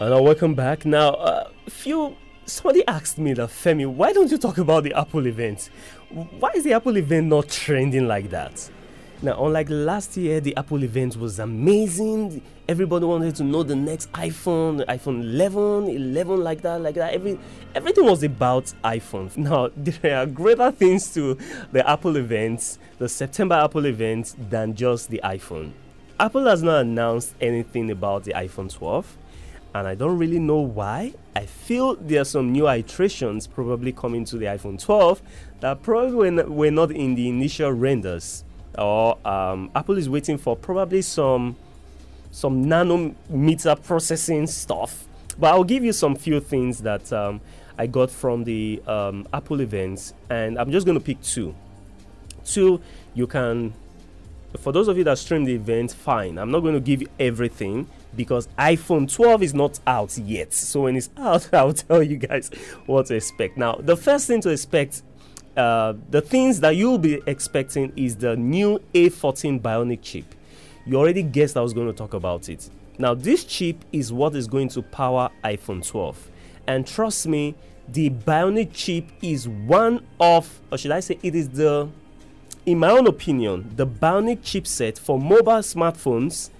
And uh, welcome back. Now, uh, few somebody asked me that Femi, why don't you talk about the Apple event? Why is the Apple event not trending like that? Now, unlike last year, the Apple event was amazing. Everybody wanted to know the next iPhone, iPhone 11, 11 like that, like that. Every everything was about iPhone. Now, there are greater things to the Apple event, the September Apple event, than just the iPhone. Apple has not announced anything about the iPhone 12 and I don't really know why. I feel there are some new iterations probably coming to the iPhone 12 that probably were, not in the initial renders, or um, Apple is waiting for probably some some nanometer processing stuff. But I'll give you some few things that um, I got from the um, Apple events, and I'm just going to pick two. Two, you can. For those of you that stream the event, fine. I'm not going to give you everything because iPhone 12 is not out yet. So when it's out, I'll tell you guys what to expect. Now, the first thing to expect, uh, the things that you'll be expecting is the new A14 Bionic chip. You already guessed I was going to talk about it. Now, this chip is what is going to power iPhone 12. And trust me, the Bionic chip is one of, or should I say, it is the, in my own opinion, the Bionic chipset for mobile smartphones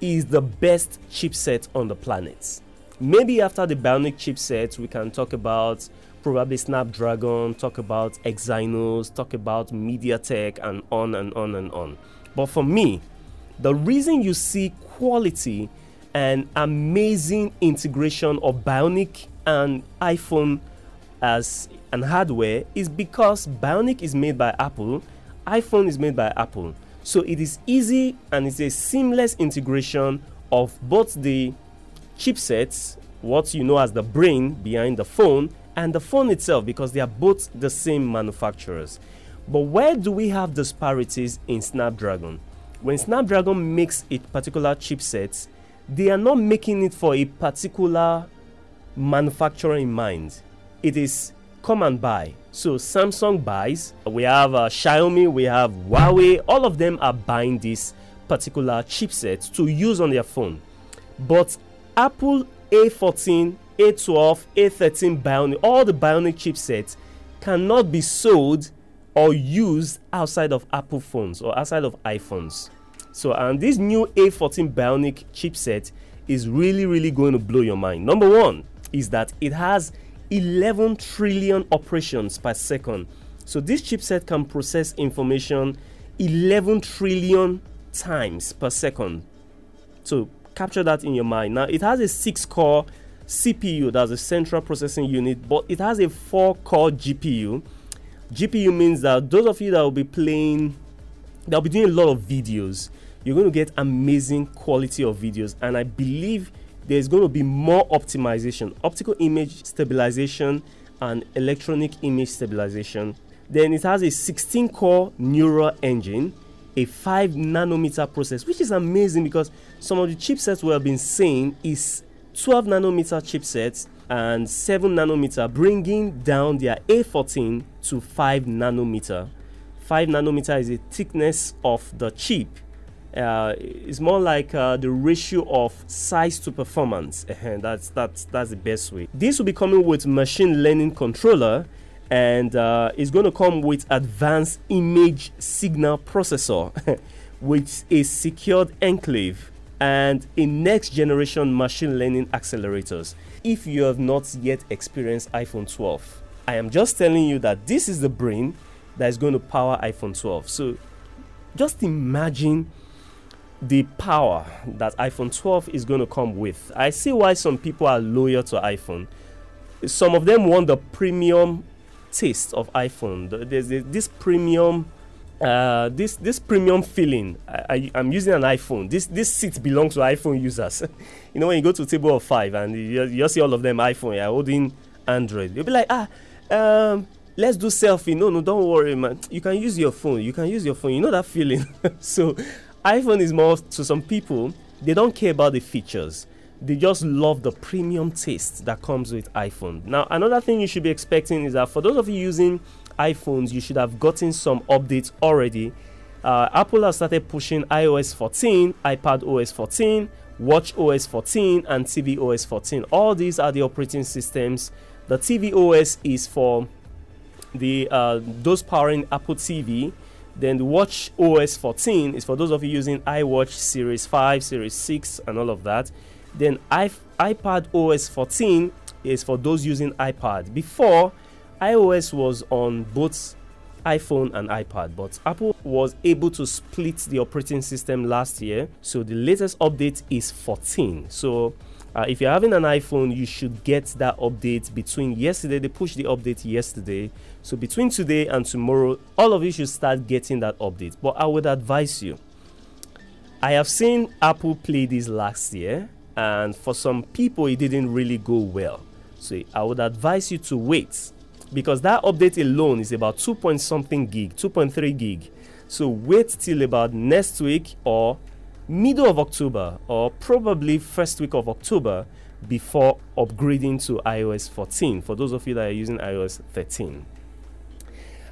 is the best chipset on the planet. Maybe after the Bionic chipset, we can talk about probably Snapdragon, talk about Exynos, talk about MediaTek, and on and on and on. But for me, the reason you see quality and amazing integration of Bionic and iPhone as an hardware is because Bionic is made by Apple, iPhone is made by Apple. So it is easy and it's a seamless integration of both the chipsets, what you know as the brain behind the phone, and the phone itself because they are both the same manufacturers. But where do we have disparities in Snapdragon? When Snapdragon makes a particular chipset, they are not making it for a particular manufacturer in mind. It is come and buy. So Samsung buys, we have uh, Xiaomi, we have Huawei, all of them are buying this particular chipset to use on their phone. But Apple A14, A12, A13 Bionic, all the Bionic chipsets cannot be sold or used outside of Apple phones or outside of iPhones. So, and this new A14 Bionic chipset is really, really going to blow your mind. Number one is that it has 11 trillion operations per second. So this chipset can process information 11 trillion times per second. So capture that in your mind. Now it has a 6 core CPU, that's a central processing unit, but it has a 4 core GPU. GPU means that those of you that will be playing, they'll be doing a lot of videos. You're going to get amazing quality of videos, and I believe there's going to be more optimization, optical image stabilization, and electronic image stabilization. Then it has a 16 core neural engine, a 5 nanometer process, which is amazing because some of the chipsets we have been seeing is 12 nanometer chipsets and 7 nanometer, bringing down their A14 to 5 nanometer. 5 nanometer is the thickness of the chip uh, it's more like uh, the ratio of size to performance. that's that's that's the best way. This will be coming with machine learning controller, and uh, it's going to come with advanced image signal processor, with a secured enclave and a next generation machine learning accelerators. If you have not yet experienced iPhone 12, I am just telling you that this is the brain that is going to power iPhone 12. So just imagine the power that iPhone 12 is going to come with. I see why some people are loyal to iPhone. Some of them want the premium taste of iPhone. There's this premium, uh, this this premium feeling. I, am using an iPhone. This this seat belongs to iPhone users. you know when you go to table of five and you, you see all of them iPhone, you're holding Android. You'll be like, ah, um, let's do selfie. No, no, don't worry, man. You can use your phone. You can use your phone. You know that feeling. so iPhone is more to some people, they don't care about the features. They just love the premium taste that comes with iPhone. Now, another thing you should be expecting is that for those of you using iPhones, you should have gotten some updates already. Uh, Apple has started pushing iOS 14, iPad OS 14, Watch OS 14 and TV OS 14. All these are the operating systems. The TV OS is for the uh, those powering Apple TV. Then the Watch OS 14 is for those of you using iWatch Series 5, Series 6, and all of that. Then iPad OS 14 is for those using iPad. Before, iOS was on both iPhone and iPad, but Apple was able to split the operating system last year. So the latest update is 14. So uh, if you're having an iPhone, you should get that update between yesterday. They pushed the update yesterday. So between today and tomorrow, all of you should start getting that update. But I would advise you. I have seen Apple play this last year, and for some people, it didn't really go well. So I would advise you to wait because that update alone is about 2 point something gig, 2.3 gig. So wait till about next week or middle of October or probably first week of October before upgrading to iOS 14 for those of you that are using iOS 13.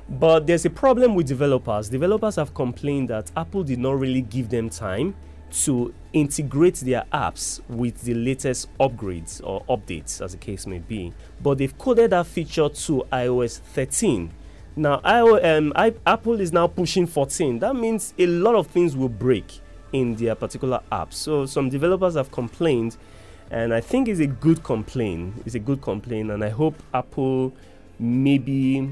But there's a problem with developers. Developers have complained that Apple did not really give them time to integrate their apps with the latest upgrades or updates, as the case may be. But they've coded that feature to iOS 13. Now, um, I, Apple is now pushing 14. That means a lot of things will break in their particular apps. So, some developers have complained, and I think it's a good complaint. It's a good complaint, and I hope Apple maybe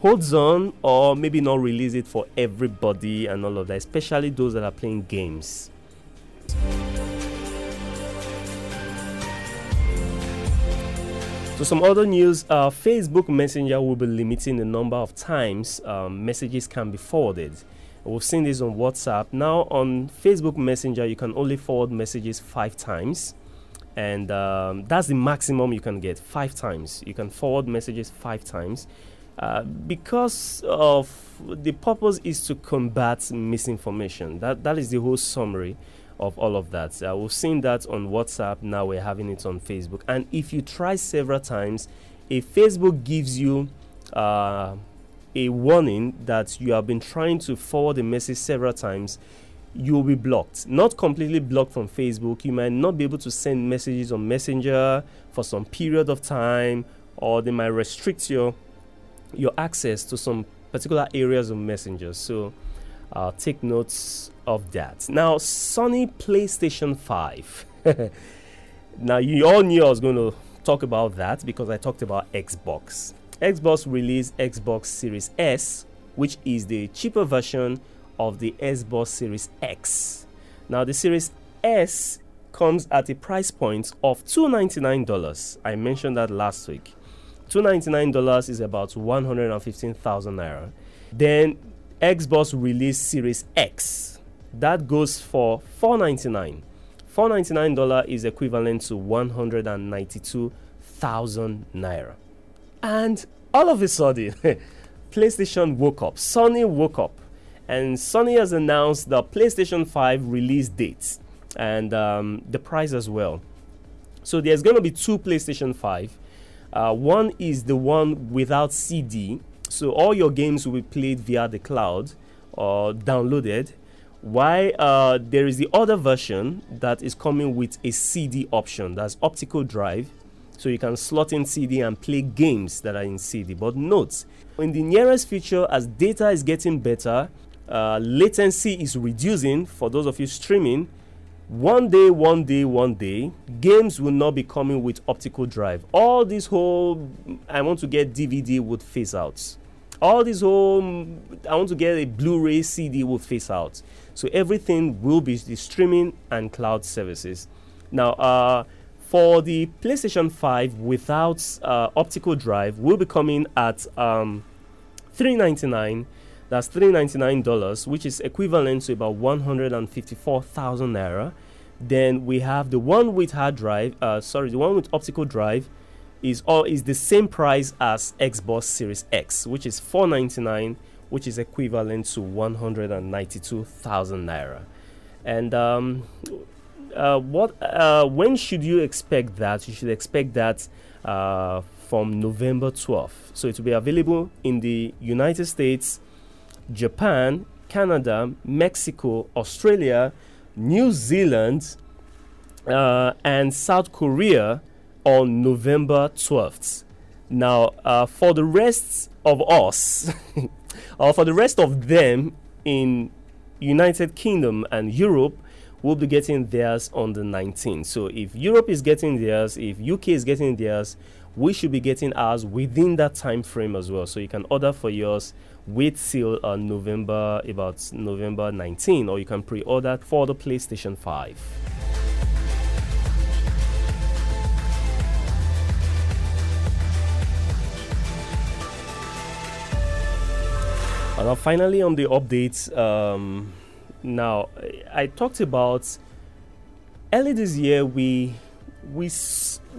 holds on or maybe not release it for everybody and all of that, especially those that are playing games. So some other news, uh, Facebook Messenger will be limiting the number of times um, messages can be forwarded. We've seen this on WhatsApp. Now on Facebook Messenger, you can only forward messages five times. And um, that's the maximum you can get, five times. You can forward messages five times. Uh, because of the purpose is to combat misinformation. That that is the whole summary of all of that. Uh, we've seen that on WhatsApp, now we're having it on Facebook. And if you try several times, if Facebook gives you uh, a warning that you have been trying to forward a message several times, you will be blocked. Not completely blocked from Facebook. You might not be able to send messages on Messenger for some period of time, or they might restrict your your access to some particular areas of Messenger. So uh, take notes of that. Now, Sony PlayStation 5. now, you all knew I was going to talk about that because I talked about Xbox. Xbox released Xbox Series S, which is the cheaper version of the Xbox Series X. Now, the Series S comes at a price point of $299. I mentioned that last week. $299 is about 115,000 naira. Then Xbox released Series X. That goes for 499. $499 is equivalent to 192,000 naira. And all of a sudden, PlayStation woke up. Sony woke up. And Sony has announced the PlayStation 5 release dates and um, the price as well. So there's going to be two PlayStation 5. Uh, one is the one without CD, so all your games will be played via the cloud or downloaded. Why uh, there is the other version that is coming with a CD option, that's optical drive. So you can slot in CD and play games that are in CD. But note, in the nearest future, as data is getting better, uh, latency is reducing for those of you streaming. One day, one day, one day, games will not be coming with optical drive. All this whole I want to get DVD would phase out. All this whole I want to get a Blu-ray CD will phase out. So everything will be the streaming and cloud services. Now, uh, for the PlayStation 5 without uh, optical drive, will be coming at um, 399 that's $399, which is equivalent to about 154,000 naira. Then we have the one with hard drive, uh, sorry, the one with optical drive is all is the same price as Xbox Series X, which is 499, which is equivalent to 192,000 naira. And um, uh, what uh, when should you expect that? You should expect that uh, from November 12th. So it will be available in the United States, Japan, Canada, Mexico, Australia, New Zealand, uh, and South Korea on November 12th. Now, uh, for the rest of us, or for the rest of them in United Kingdom and Europe, will be getting theirs on the 19th. So if Europe is getting theirs, if UK is getting theirs, we should be getting ours within that time frame as well. So you can order for yours wait till uh, November about November 19 or you can pre-order for the PlayStation 5. And now finally on the updates, um, now I talked about early this year we we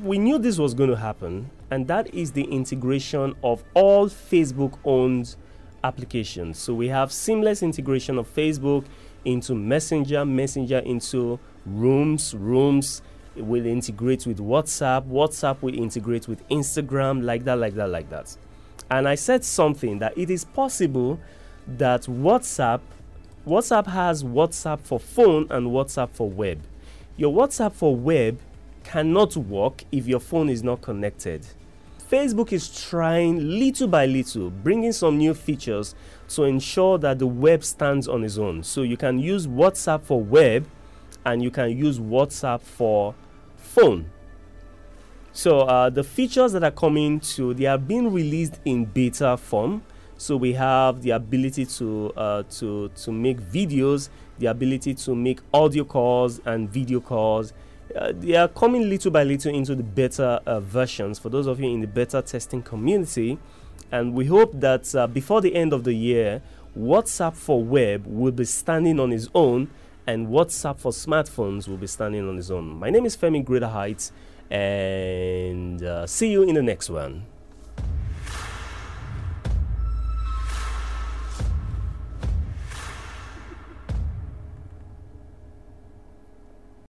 we knew this was going to happen, and that is the integration of all Facebook-owned applications. So we have seamless integration of Facebook into Messenger, Messenger into Rooms, Rooms will integrate with WhatsApp, WhatsApp will integrate with Instagram, like that, like that, like that. And I said something that it is possible that WhatsApp WhatsApp has WhatsApp for phone and WhatsApp for web. Your WhatsApp for web cannot work if your phone is not connected. Facebook is trying little by little, bringing some new features to ensure that the web stands on its own. So you can use WhatsApp for web and you can use WhatsApp for phone. So uh, the features that are coming to, they are being released in beta form. So we have the ability to uh, to to make videos, the ability to make audio calls and video calls. Uh, they are coming little by little into the beta uh, versions for those of you in the beta testing community, and we hope that uh, before the end of the year, WhatsApp for web will be standing on its own, and WhatsApp for smartphones will be standing on its own. My name is Femi Greater Heights and uh, see you in the next one.